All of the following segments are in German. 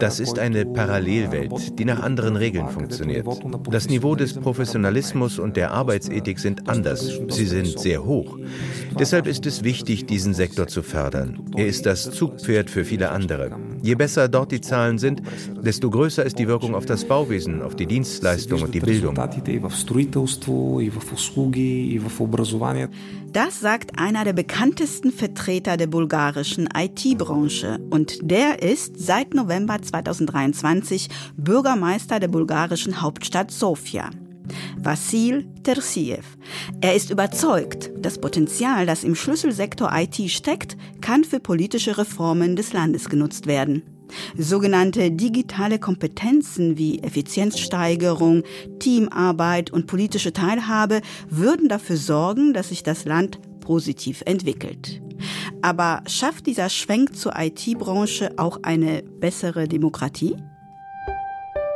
Das ist eine Parallelwelt, die nach anderen Regeln funktioniert. Das Niveau des Professionalismus und der Arbeitsethik sind anders. Sie sind sehr hoch. Deshalb ist es wichtig, diesen Sektor zu fördern. Er ist das Zugpferd für viele andere. Je besser dort die Zahlen sind, desto größer ist die Wirkung auf das Bauwesen, auf die Dienstleistung und die Bildung. Das sagt einer der bekanntesten Vertreter der bulgarischen IT-Branche und der ist seit November 2023 Bürgermeister der bulgarischen Hauptstadt Sofia. Vasil Tersiev. Er ist überzeugt, das Potenzial, das im Schlüsselsektor IT steckt, kann für politische Reformen des Landes genutzt werden. Sogenannte digitale Kompetenzen wie Effizienzsteigerung, Teamarbeit und politische Teilhabe würden dafür sorgen, dass sich das Land positiv entwickelt. Aber schafft dieser Schwenk zur IT-Branche auch eine bessere Demokratie?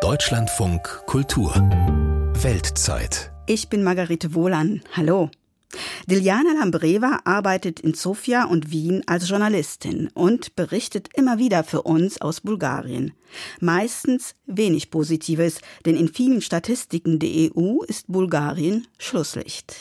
Deutschlandfunk Kultur Weltzeit. Ich bin Margarete Wohlan. Hallo. Diljana Lambreva arbeitet in Sofia und Wien als Journalistin und berichtet immer wieder für uns aus Bulgarien. Meistens wenig Positives, denn in vielen Statistiken der EU ist Bulgarien Schlusslicht.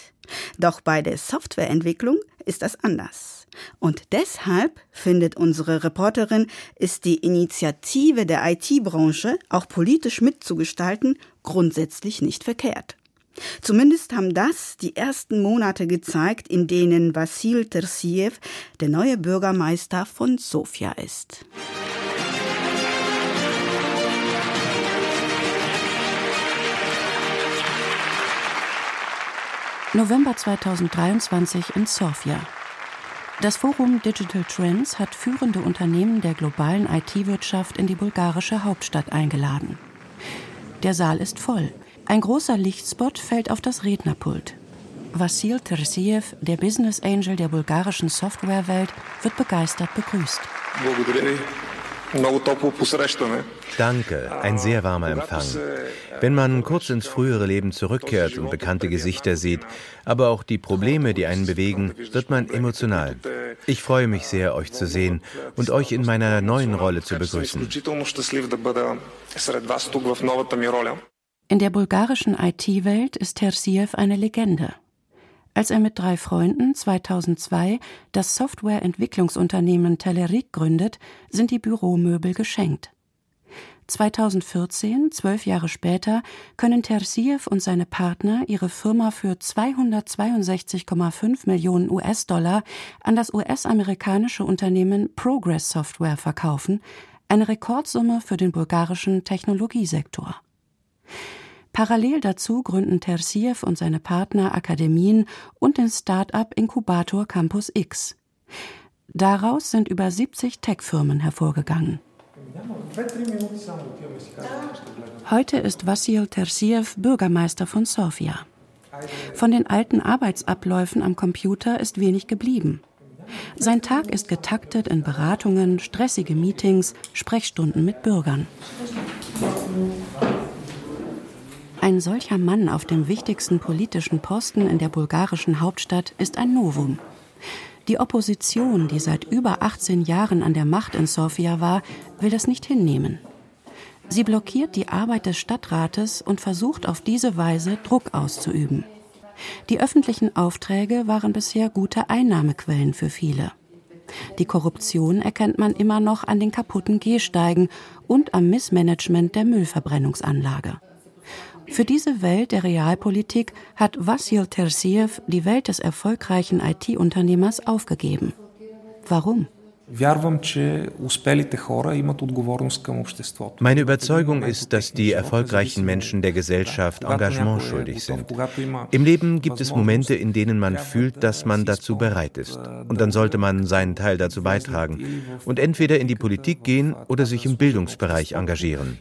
Doch bei der Softwareentwicklung ist das anders. Und deshalb, findet unsere Reporterin, ist die Initiative der IT-Branche, auch politisch mitzugestalten, grundsätzlich nicht verkehrt. Zumindest haben das die ersten Monate gezeigt, in denen Vasil Tersiev der neue Bürgermeister von Sofia ist. November 2023 in Sofia. Das Forum Digital Trends hat führende Unternehmen der globalen IT-Wirtschaft in die bulgarische Hauptstadt eingeladen. Der Saal ist voll. Ein großer Lichtspot fällt auf das Rednerpult. Vasil Tersiev, der Business Angel der bulgarischen Softwarewelt, wird begeistert begrüßt. Danke, ein sehr warmer Empfang. Wenn man kurz ins frühere Leben zurückkehrt und bekannte Gesichter sieht, aber auch die Probleme, die einen bewegen, wird man emotional. Ich freue mich sehr, euch zu sehen und euch in meiner neuen Rolle zu begrüßen. In der bulgarischen IT-Welt ist Tersiev eine Legende. Als er mit drei Freunden 2002 das Softwareentwicklungsunternehmen Telerik gründet, sind die Büromöbel geschenkt. 2014, zwölf Jahre später, können Tersiev und seine Partner ihre Firma für 262,5 Millionen US-Dollar an das US-amerikanische Unternehmen Progress Software verkaufen, eine Rekordsumme für den bulgarischen Technologiesektor. Parallel dazu gründen Tersiev und seine Partner Akademien und den Start-up-Inkubator Campus X. Daraus sind über 70 Tech-Firmen hervorgegangen. Heute ist Vassil Tersiev Bürgermeister von Sofia. Von den alten Arbeitsabläufen am Computer ist wenig geblieben. Sein Tag ist getaktet in Beratungen, stressige Meetings, Sprechstunden mit Bürgern. Ein solcher Mann auf dem wichtigsten politischen Posten in der bulgarischen Hauptstadt ist ein Novum. Die Opposition, die seit über 18 Jahren an der Macht in Sofia war, will das nicht hinnehmen. Sie blockiert die Arbeit des Stadtrates und versucht auf diese Weise Druck auszuüben. Die öffentlichen Aufträge waren bisher gute Einnahmequellen für viele. Die Korruption erkennt man immer noch an den kaputten Gehsteigen und am Missmanagement der Müllverbrennungsanlage. Für diese Welt der Realpolitik hat Vassil Tersiev die Welt des erfolgreichen IT-Unternehmers aufgegeben. Warum? Meine Überzeugung ist, dass die erfolgreichen Menschen der Gesellschaft Engagement schuldig sind. Im Leben gibt es Momente, in denen man fühlt, dass man dazu bereit ist. Und dann sollte man seinen Teil dazu beitragen und entweder in die Politik gehen oder sich im Bildungsbereich engagieren.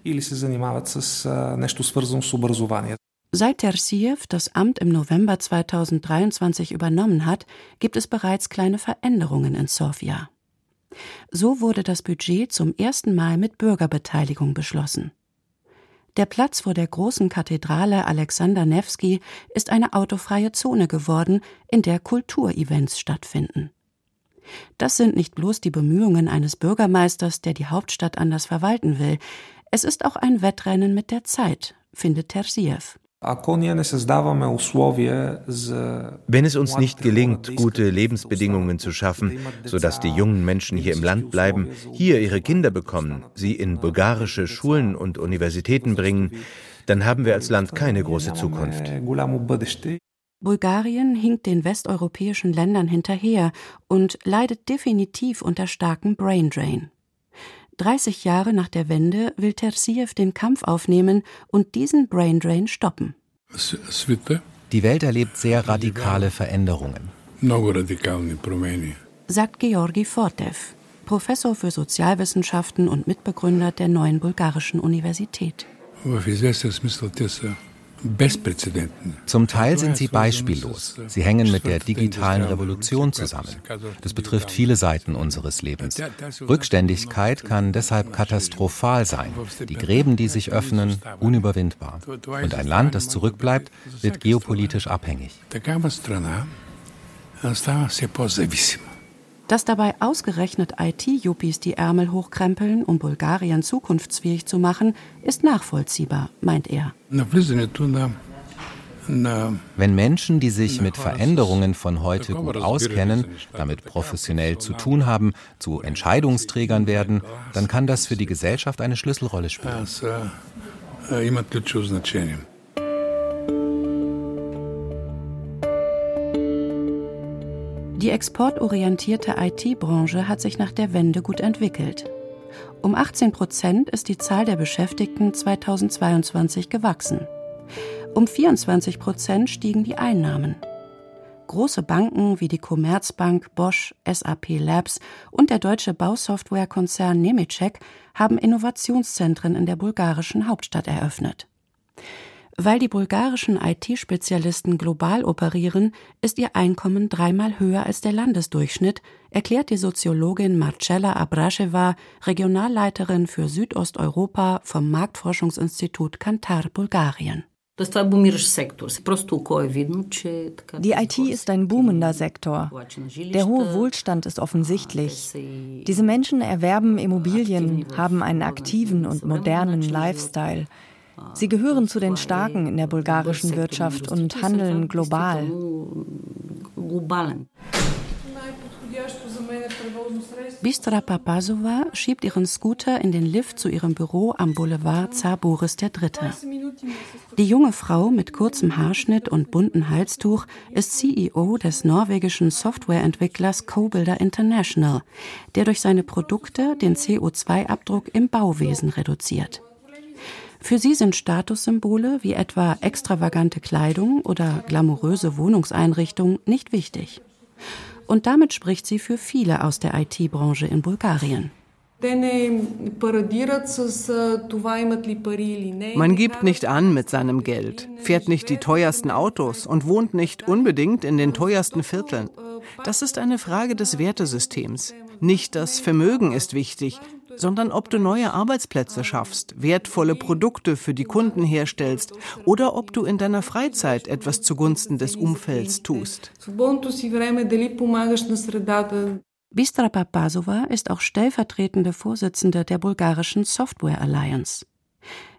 Seit Tersiev das Amt im November 2023 übernommen hat, gibt es bereits kleine Veränderungen in Sofia. So wurde das Budget zum ersten Mal mit Bürgerbeteiligung beschlossen. Der Platz vor der großen Kathedrale Alexander Nevsky ist eine autofreie Zone geworden, in der Kulturevents stattfinden. Das sind nicht bloß die Bemühungen eines Bürgermeisters, der die Hauptstadt anders verwalten will. Es ist auch ein Wettrennen mit der Zeit, findet Tersiev. Wenn es uns nicht gelingt, gute Lebensbedingungen zu schaffen, sodass die jungen Menschen hier im Land bleiben, hier ihre Kinder bekommen, sie in bulgarische Schulen und Universitäten bringen, dann haben wir als Land keine große Zukunft. Bulgarien hinkt den westeuropäischen Ländern hinterher und leidet definitiv unter starkem Braindrain. 30 Jahre nach der Wende will Tersiev den Kampf aufnehmen und diesen Braindrain stoppen. Die Welt erlebt sehr radikale Veränderungen. Sagt Georgi Fortev, Professor für Sozialwissenschaften und Mitbegründer der neuen bulgarischen Universität. Zum Teil sind sie beispiellos. Sie hängen mit der digitalen Revolution zusammen. Das betrifft viele Seiten unseres Lebens. Rückständigkeit kann deshalb katastrophal sein. Die Gräben, die sich öffnen, unüberwindbar. Und ein Land, das zurückbleibt, wird geopolitisch abhängig. Dass dabei ausgerechnet IT-Yuppies die Ärmel hochkrempeln, um Bulgarien zukunftsfähig zu machen, ist nachvollziehbar, meint er. Wenn Menschen, die sich mit Veränderungen von heute gut auskennen, damit professionell zu tun haben, zu Entscheidungsträgern werden, dann kann das für die Gesellschaft eine Schlüsselrolle spielen. Die exportorientierte IT-Branche hat sich nach der Wende gut entwickelt. Um 18 Prozent ist die Zahl der Beschäftigten 2022 gewachsen. Um 24 Prozent stiegen die Einnahmen. Große Banken wie die Commerzbank, Bosch, SAP Labs und der deutsche Bausoftwarekonzern Nemetschek haben Innovationszentren in der bulgarischen Hauptstadt eröffnet. Weil die bulgarischen IT-Spezialisten global operieren, ist ihr Einkommen dreimal höher als der Landesdurchschnitt, erklärt die Soziologin Marcella Abrascheva, Regionalleiterin für Südosteuropa vom Marktforschungsinstitut Kantar Bulgarien. Die IT ist ein boomender Sektor. Der hohe Wohlstand ist offensichtlich. Diese Menschen erwerben Immobilien, haben einen aktiven und modernen Lifestyle. Sie gehören zu den Starken in der bulgarischen Wirtschaft und handeln global. Bistra Papasova schiebt ihren Scooter in den Lift zu ihrem Büro am Boulevard Zar Boris III. Die junge Frau mit kurzem Haarschnitt und buntem Halstuch ist CEO des norwegischen Softwareentwicklers Cobuilder International, der durch seine Produkte den CO2-Abdruck im Bauwesen reduziert. Für sie sind Statussymbole wie etwa extravagante Kleidung oder glamouröse Wohnungseinrichtungen nicht wichtig. Und damit spricht sie für viele aus der IT-Branche in Bulgarien. Man gibt nicht an mit seinem Geld, fährt nicht die teuersten Autos und wohnt nicht unbedingt in den teuersten Vierteln. Das ist eine Frage des Wertesystems. Nicht das Vermögen ist wichtig, sondern ob du neue Arbeitsplätze schaffst, wertvolle Produkte für die Kunden herstellst oder ob du in deiner Freizeit etwas zugunsten des Umfelds tust. Bistra Papasova ist auch stellvertretende Vorsitzende der bulgarischen Software Alliance.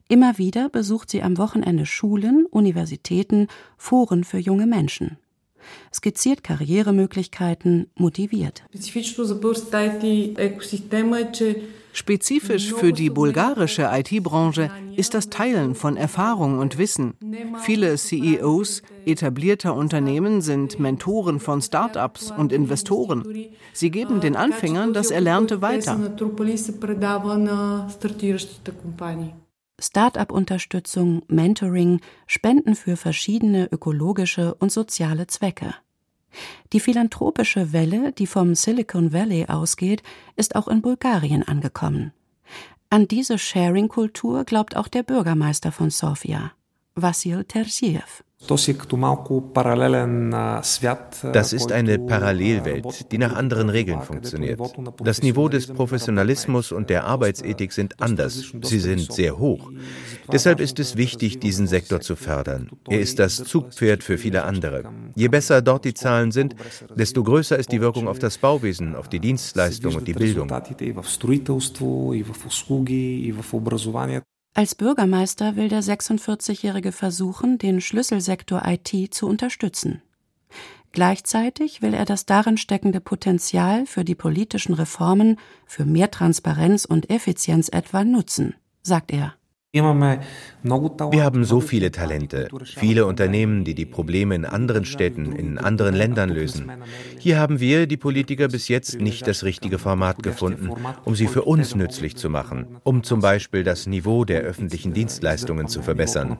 Immer wieder besucht sie am Wochenende Schulen, Universitäten, Foren für junge Menschen skizziert Karrieremöglichkeiten, motiviert. Spezifisch für die bulgarische IT-Branche ist das Teilen von Erfahrung und Wissen. Viele CEOs etablierter Unternehmen sind Mentoren von Start-ups und Investoren. Sie geben den Anfängern das Erlernte weiter. Start-up-Unterstützung, Mentoring, Spenden für verschiedene ökologische und soziale Zwecke. Die philanthropische Welle, die vom Silicon Valley ausgeht, ist auch in Bulgarien angekommen. An diese Sharing-Kultur glaubt auch der Bürgermeister von Sofia. Vassil Tersiev. Das ist eine Parallelwelt, die nach anderen Regeln funktioniert. Das Niveau des Professionalismus und der Arbeitsethik sind anders. Sie sind sehr hoch. Deshalb ist es wichtig, diesen Sektor zu fördern. Er ist das Zugpferd für viele andere. Je besser dort die Zahlen sind, desto größer ist die Wirkung auf das Bauwesen, auf die Dienstleistung und die Bildung. Als Bürgermeister will der 46-Jährige versuchen, den Schlüsselsektor IT zu unterstützen. Gleichzeitig will er das darin steckende Potenzial für die politischen Reformen, für mehr Transparenz und Effizienz etwa nutzen, sagt er. Wir haben so viele Talente, viele Unternehmen, die die Probleme in anderen Städten, in anderen Ländern lösen. Hier haben wir, die Politiker, bis jetzt nicht das richtige Format gefunden, um sie für uns nützlich zu machen, um zum Beispiel das Niveau der öffentlichen Dienstleistungen zu verbessern.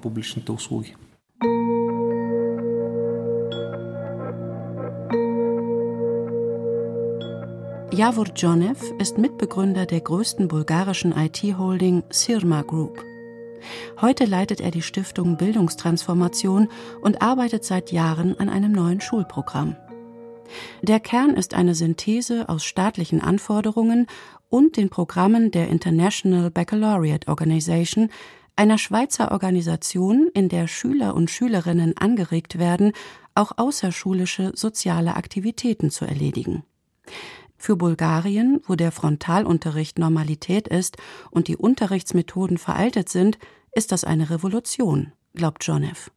Javor Jonev ist Mitbegründer der größten bulgarischen IT-Holding Sirma Group. Heute leitet er die Stiftung Bildungstransformation und arbeitet seit Jahren an einem neuen Schulprogramm. Der Kern ist eine Synthese aus staatlichen Anforderungen und den Programmen der International Baccalaureate Organization, einer Schweizer Organisation, in der Schüler und Schülerinnen angeregt werden, auch außerschulische soziale Aktivitäten zu erledigen. Für Bulgarien, wo der Frontalunterricht Normalität ist und die Unterrichtsmethoden veraltet sind, ist das eine Revolution, glaubt Jonev.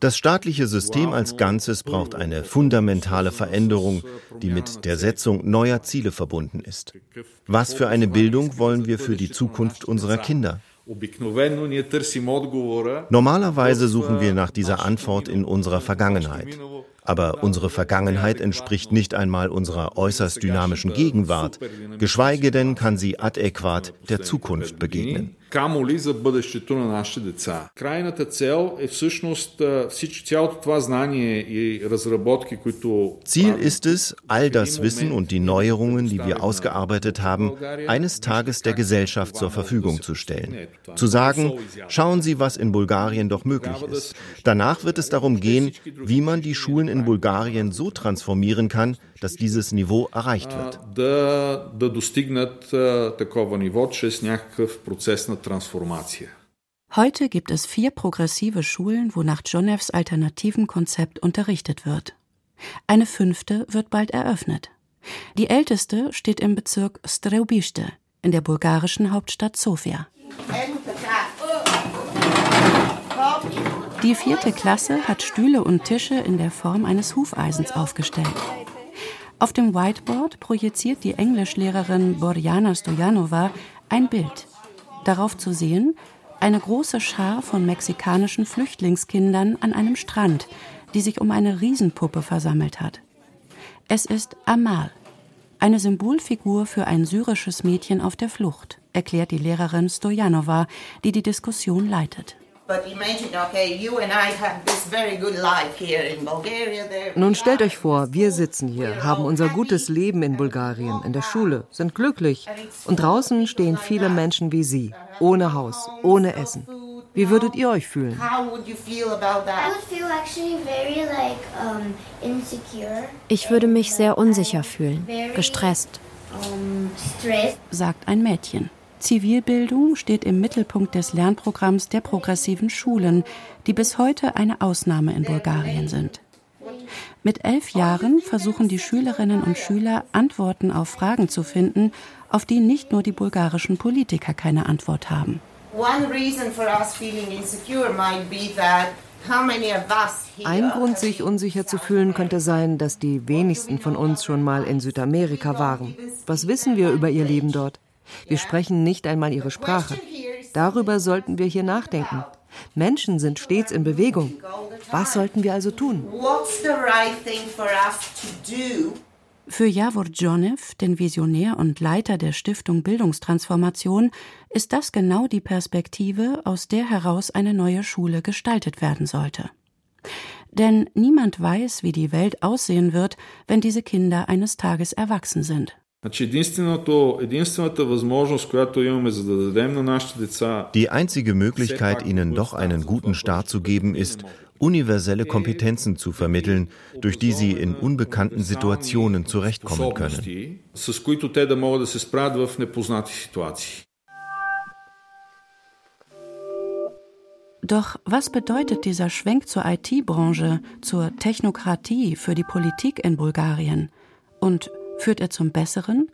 Das staatliche System als Ganzes braucht eine fundamentale Veränderung, die mit der Setzung neuer Ziele verbunden ist. Was für eine Bildung wollen wir für die Zukunft unserer Kinder? Normalerweise suchen wir nach dieser Antwort in unserer Vergangenheit. Aber unsere Vergangenheit entspricht nicht einmal unserer äußerst dynamischen Gegenwart, geschweige denn kann sie adäquat der Zukunft begegnen камо ли за бъдещето на нашите деца. Крайната цел е всъщност цялото това знание и разработки, които... Ziel ist es, all das Wissen und die Neuerungen, die wir ausgearbeitet haben, eines Tages der Gesellschaft zur Verfügung zu stellen. Zu sagen, schauen Sie, was in Bulgarien doch möglich ist. Danach wird es darum gehen, wie man die Schulen in Bulgarien so transformieren kann, dass dieses Niveau erreicht wird. Heute gibt es vier progressive Schulen, wo nach Jonevs alternativen Konzept unterrichtet wird. Eine fünfte wird bald eröffnet. Die älteste steht im Bezirk Streubiste in der bulgarischen Hauptstadt Sofia. Die vierte Klasse hat Stühle und Tische in der Form eines Hufeisens aufgestellt. Auf dem Whiteboard projiziert die Englischlehrerin Borjana Stojanova ein Bild. Darauf zu sehen eine große Schar von mexikanischen Flüchtlingskindern an einem Strand, die sich um eine Riesenpuppe versammelt hat. Es ist Amal, eine Symbolfigur für ein syrisches Mädchen auf der Flucht, erklärt die Lehrerin Stojanova, die die Diskussion leitet. Nun stellt euch vor, wir sitzen hier, haben unser gutes Leben in Bulgarien, in der Schule, sind glücklich. Und draußen stehen viele Menschen wie Sie, ohne Haus, ohne Essen. Wie würdet ihr euch fühlen? Ich würde mich sehr unsicher fühlen, gestresst, sagt ein Mädchen. Zivilbildung steht im Mittelpunkt des Lernprogramms der progressiven Schulen, die bis heute eine Ausnahme in Bulgarien sind. Mit elf Jahren versuchen die Schülerinnen und Schüler, Antworten auf Fragen zu finden, auf die nicht nur die bulgarischen Politiker keine Antwort haben. Ein Grund, sich unsicher zu fühlen, könnte sein, dass die wenigsten von uns schon mal in Südamerika waren. Was wissen wir über ihr Leben dort? Wir sprechen nicht einmal ihre Sprache. Darüber sollten wir hier nachdenken. Menschen sind stets in Bewegung. Was sollten wir also tun? Für Javor Jonev, den Visionär und Leiter der Stiftung Bildungstransformation, ist das genau die Perspektive, aus der heraus eine neue Schule gestaltet werden sollte. Denn niemand weiß, wie die Welt aussehen wird, wenn diese Kinder eines Tages erwachsen sind. Die einzige Möglichkeit, ihnen doch einen guten Start zu geben, ist, universelle Kompetenzen zu vermitteln, durch die sie in unbekannten Situationen zurechtkommen können. Doch was bedeutet dieser Schwenk zur IT-Branche, zur Technokratie für die Politik in Bulgarien? Und führt er zum Besseren?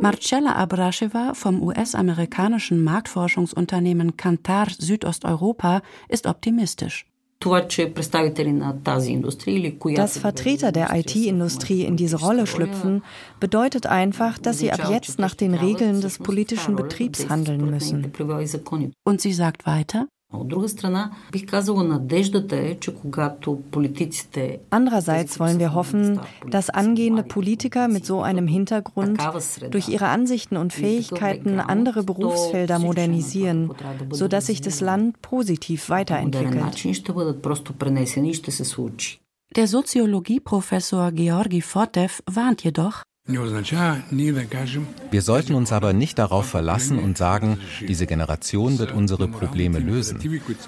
Marcella Abrasheva vom US-amerikanischen Marktforschungsunternehmen Kantar Südosteuropa ist optimistisch. Dass Vertreter der IT-Industrie in diese Rolle schlüpfen, bedeutet einfach, dass sie ab jetzt nach den Regeln des politischen Betriebs handeln müssen. Und sie sagt weiter, Andererseits wollen wir hoffen, dass angehende Politiker mit so einem Hintergrund durch ihre Ansichten und Fähigkeiten andere Berufsfelder modernisieren, sodass sich das Land positiv weiterentwickelt. Der Soziologieprofessor Georgi Fortev warnt jedoch, wir sollten uns aber nicht darauf verlassen und sagen, diese Generation wird unsere Probleme lösen.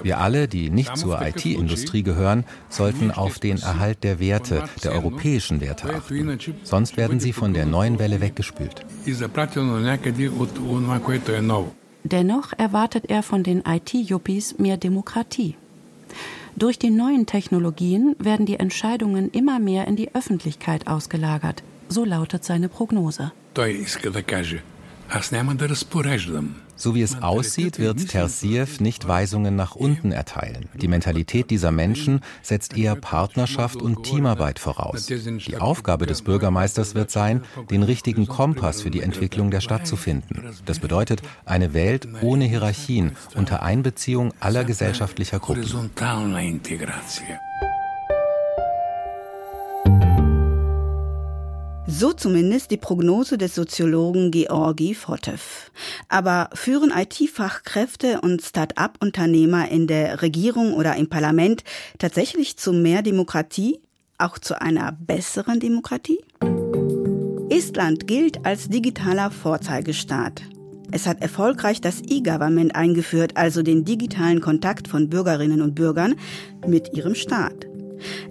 Wir alle, die nicht zur IT-Industrie gehören, sollten auf den Erhalt der Werte, der europäischen Werte achten. Sonst werden sie von der neuen Welle weggespült. Dennoch erwartet er von den IT-Yuppies mehr Demokratie. Durch die neuen Technologien werden die Entscheidungen immer mehr in die Öffentlichkeit ausgelagert. So lautet seine Prognose. So wie es aussieht, wird Tersiev nicht Weisungen nach unten erteilen. Die Mentalität dieser Menschen setzt eher Partnerschaft und Teamarbeit voraus. Die Aufgabe des Bürgermeisters wird sein, den richtigen Kompass für die Entwicklung der Stadt zu finden. Das bedeutet eine Welt ohne Hierarchien unter Einbeziehung aller gesellschaftlicher Gruppen. So zumindest die Prognose des Soziologen Georgi Fotev. Aber führen IT-Fachkräfte und Start-up-Unternehmer in der Regierung oder im Parlament tatsächlich zu mehr Demokratie, auch zu einer besseren Demokratie? Estland gilt als digitaler Vorzeigestaat. Es hat erfolgreich das E-Government eingeführt, also den digitalen Kontakt von Bürgerinnen und Bürgern mit ihrem Staat.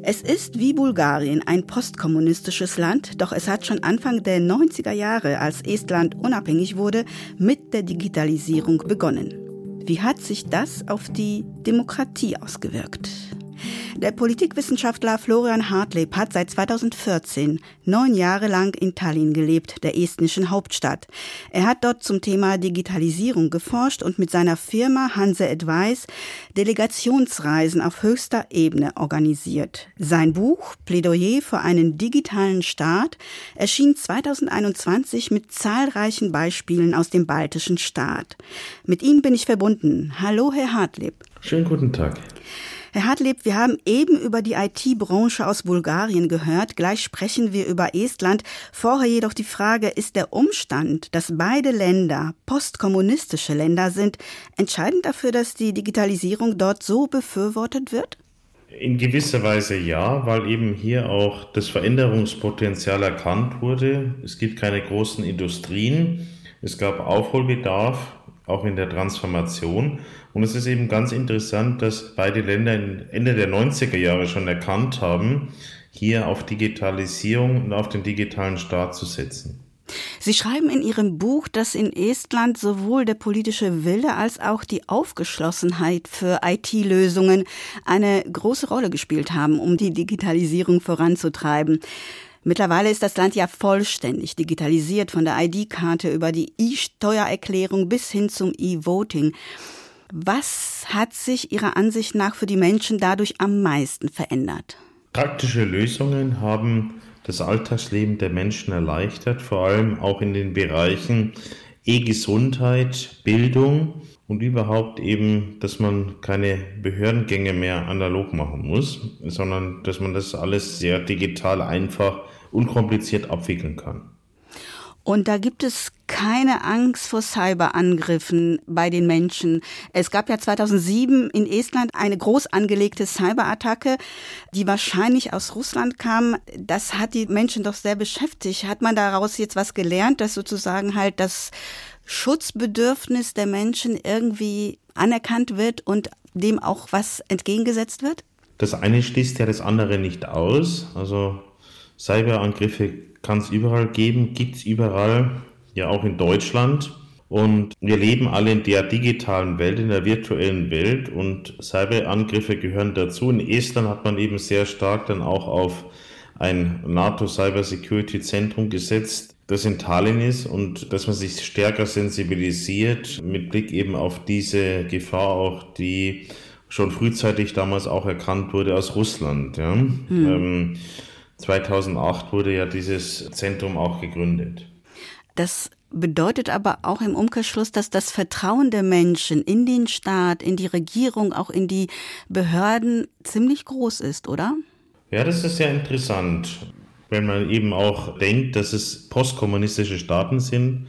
Es ist wie Bulgarien ein postkommunistisches Land, doch es hat schon Anfang der 90er Jahre, als Estland unabhängig wurde, mit der Digitalisierung begonnen. Wie hat sich das auf die Demokratie ausgewirkt? Der Politikwissenschaftler Florian Hartleb hat seit 2014 neun Jahre lang in Tallinn gelebt, der estnischen Hauptstadt. Er hat dort zum Thema Digitalisierung geforscht und mit seiner Firma Hanse Advice Delegationsreisen auf höchster Ebene organisiert. Sein Buch Plädoyer für einen digitalen Staat erschien 2021 mit zahlreichen Beispielen aus dem baltischen Staat. Mit ihm bin ich verbunden. Hallo, Herr Hartleb. Schönen guten Tag. Herr Hartlieb, wir haben eben über die IT-Branche aus Bulgarien gehört. Gleich sprechen wir über Estland. Vorher jedoch die Frage, ist der Umstand, dass beide Länder postkommunistische Länder sind, entscheidend dafür, dass die Digitalisierung dort so befürwortet wird? In gewisser Weise ja, weil eben hier auch das Veränderungspotenzial erkannt wurde. Es gibt keine großen Industrien. Es gab Aufholbedarf, auch in der Transformation. Und es ist eben ganz interessant, dass beide Länder Ende der 90er Jahre schon erkannt haben, hier auf Digitalisierung und auf den digitalen Staat zu setzen. Sie schreiben in Ihrem Buch, dass in Estland sowohl der politische Wille als auch die Aufgeschlossenheit für IT-Lösungen eine große Rolle gespielt haben, um die Digitalisierung voranzutreiben. Mittlerweile ist das Land ja vollständig digitalisiert, von der ID-Karte über die E-Steuererklärung bis hin zum E-Voting. Was hat sich Ihrer Ansicht nach für die Menschen dadurch am meisten verändert? Praktische Lösungen haben das Alltagsleben der Menschen erleichtert, vor allem auch in den Bereichen E-Gesundheit, Bildung und überhaupt eben, dass man keine Behördengänge mehr analog machen muss, sondern dass man das alles sehr digital einfach unkompliziert abwickeln kann. Und da gibt es keine Angst vor Cyberangriffen bei den Menschen. Es gab ja 2007 in Estland eine groß angelegte Cyberattacke, die wahrscheinlich aus Russland kam. Das hat die Menschen doch sehr beschäftigt. Hat man daraus jetzt was gelernt, dass sozusagen halt das Schutzbedürfnis der Menschen irgendwie anerkannt wird und dem auch was entgegengesetzt wird? Das eine schließt ja das andere nicht aus. Also Cyberangriffe kann es überall geben, gibt es überall, ja auch in Deutschland. Und wir leben alle in der digitalen Welt, in der virtuellen Welt und Cyberangriffe gehören dazu. In Estland hat man eben sehr stark dann auch auf ein NATO Cyber Security Zentrum gesetzt, das in Tallinn ist und dass man sich stärker sensibilisiert mit Blick eben auf diese Gefahr auch, die schon frühzeitig damals auch erkannt wurde aus Russland. Ja. Mhm. Ähm, 2008 wurde ja dieses Zentrum auch gegründet. Das bedeutet aber auch im Umkehrschluss, dass das Vertrauen der Menschen in den Staat, in die Regierung, auch in die Behörden ziemlich groß ist, oder? Ja, das ist sehr interessant, wenn man eben auch denkt, dass es postkommunistische Staaten sind,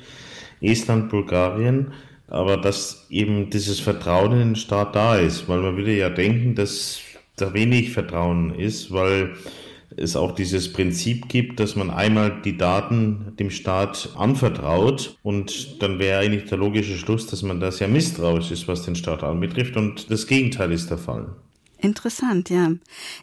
Estland, Bulgarien, aber dass eben dieses Vertrauen in den Staat da ist, weil man würde ja denken, dass da wenig Vertrauen ist, weil es auch dieses Prinzip gibt, dass man einmal die Daten dem Staat anvertraut und dann wäre eigentlich der logische Schluss, dass man da sehr misstrauisch ist, was den Staat anbetrifft und das Gegenteil ist der Fall. Interessant, ja.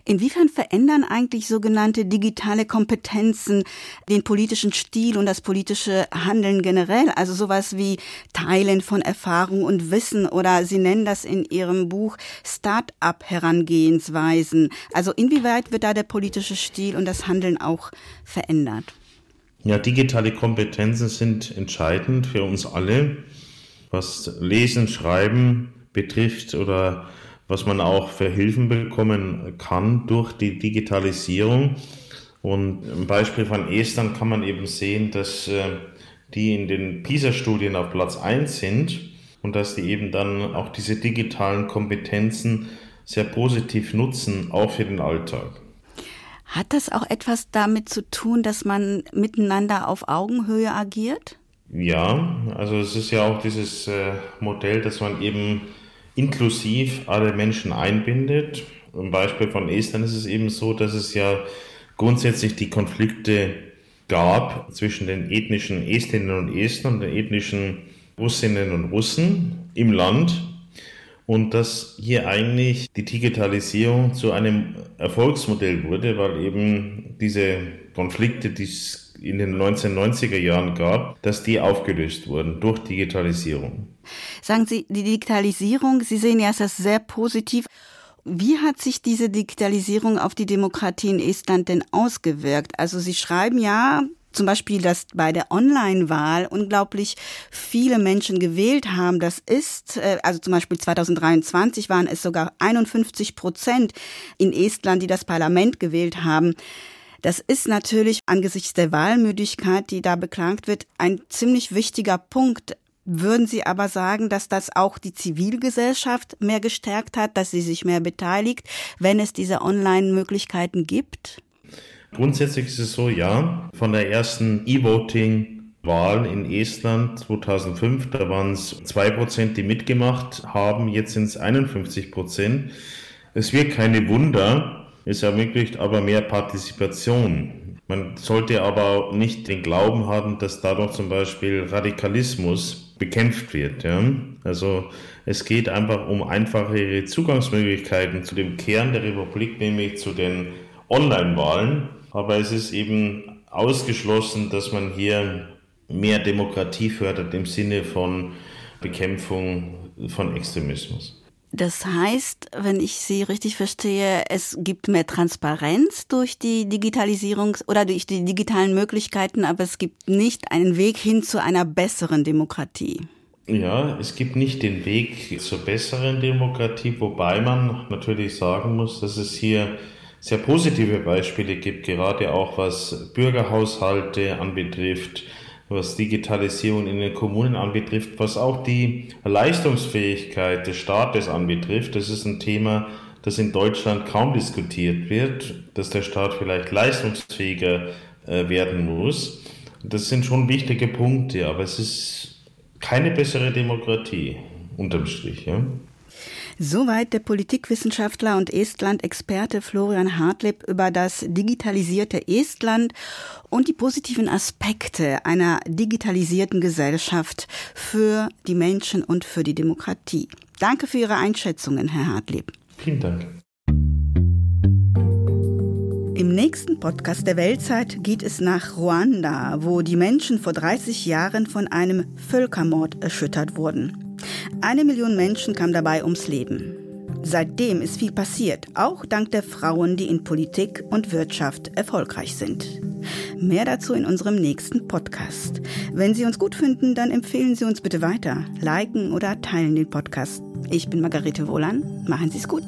Inwiefern verändern eigentlich sogenannte digitale Kompetenzen den politischen Stil und das politische Handeln generell? Also sowas wie Teilen von Erfahrung und Wissen oder Sie nennen das in Ihrem Buch Start-up-Herangehensweisen. Also inwieweit wird da der politische Stil und das Handeln auch verändert? Ja, digitale Kompetenzen sind entscheidend für uns alle, was Lesen, Schreiben betrifft oder was man auch für Hilfen bekommen kann durch die Digitalisierung. Und im Beispiel von Estland kann man eben sehen, dass äh, die in den PISA-Studien auf Platz 1 sind und dass die eben dann auch diese digitalen Kompetenzen sehr positiv nutzen, auch für den Alltag. Hat das auch etwas damit zu tun, dass man miteinander auf Augenhöhe agiert? Ja, also es ist ja auch dieses äh, Modell, dass man eben inklusiv alle Menschen einbindet. Im Beispiel von Estland ist es eben so, dass es ja grundsätzlich die Konflikte gab zwischen den ethnischen Estländern und Estern und den ethnischen Russinnen und Russen im Land und dass hier eigentlich die Digitalisierung zu einem Erfolgsmodell wurde, weil eben diese Konflikte, die es in den 1990er Jahren gab, dass die aufgelöst wurden durch Digitalisierung. Sagen Sie, die Digitalisierung, Sie sehen ja das sehr positiv. Wie hat sich diese Digitalisierung auf die Demokratie in Estland denn ausgewirkt? Also Sie schreiben ja, zum Beispiel, dass bei der Online-Wahl unglaublich viele Menschen gewählt haben. Das ist, äh, also zum Beispiel 2023 waren es sogar 51 Prozent in Estland, die das Parlament gewählt haben. Das ist natürlich angesichts der Wahlmüdigkeit, die da beklagt wird, ein ziemlich wichtiger Punkt. Würden Sie aber sagen, dass das auch die Zivilgesellschaft mehr gestärkt hat, dass sie sich mehr beteiligt, wenn es diese Online-Möglichkeiten gibt? Grundsätzlich ist es so, ja. Von der ersten E-Voting-Wahl in Estland 2005, da waren es zwei Prozent, die mitgemacht haben, jetzt sind es 51 Prozent. Es wird keine Wunder, es ermöglicht aber mehr Partizipation. Man sollte aber nicht den Glauben haben, dass dadurch zum Beispiel Radikalismus bekämpft wird. Ja? Also es geht einfach um einfachere Zugangsmöglichkeiten zu dem Kern der Republik, nämlich zu den Online-Wahlen. Aber es ist eben ausgeschlossen, dass man hier mehr Demokratie fördert im Sinne von Bekämpfung von Extremismus. Das heißt, wenn ich Sie richtig verstehe, es gibt mehr Transparenz durch die Digitalisierung oder durch die digitalen Möglichkeiten, aber es gibt nicht einen Weg hin zu einer besseren Demokratie. Ja, es gibt nicht den Weg zur besseren Demokratie, wobei man natürlich sagen muss, dass es hier sehr positive Beispiele gibt, gerade auch was Bürgerhaushalte anbetrifft, was Digitalisierung in den Kommunen anbetrifft, was auch die Leistungsfähigkeit des Staates anbetrifft. Das ist ein Thema, das in Deutschland kaum diskutiert wird, dass der Staat vielleicht leistungsfähiger äh, werden muss. Das sind schon wichtige Punkte, aber es ist keine bessere Demokratie, unterm Strich. Ja? Soweit der Politikwissenschaftler und Estland-Experte Florian Hartleb über das digitalisierte Estland und die positiven Aspekte einer digitalisierten Gesellschaft für die Menschen und für die Demokratie. Danke für Ihre Einschätzungen, Herr Hartleb. Vielen Dank. Im nächsten Podcast der Weltzeit geht es nach Ruanda, wo die Menschen vor 30 Jahren von einem Völkermord erschüttert wurden. Eine Million Menschen kam dabei ums Leben. Seitdem ist viel passiert, auch dank der Frauen, die in Politik und Wirtschaft erfolgreich sind. Mehr dazu in unserem nächsten Podcast. Wenn Sie uns gut finden, dann empfehlen Sie uns bitte weiter, liken oder teilen den Podcast. Ich bin Margarete Wohlan. Machen Sie es gut.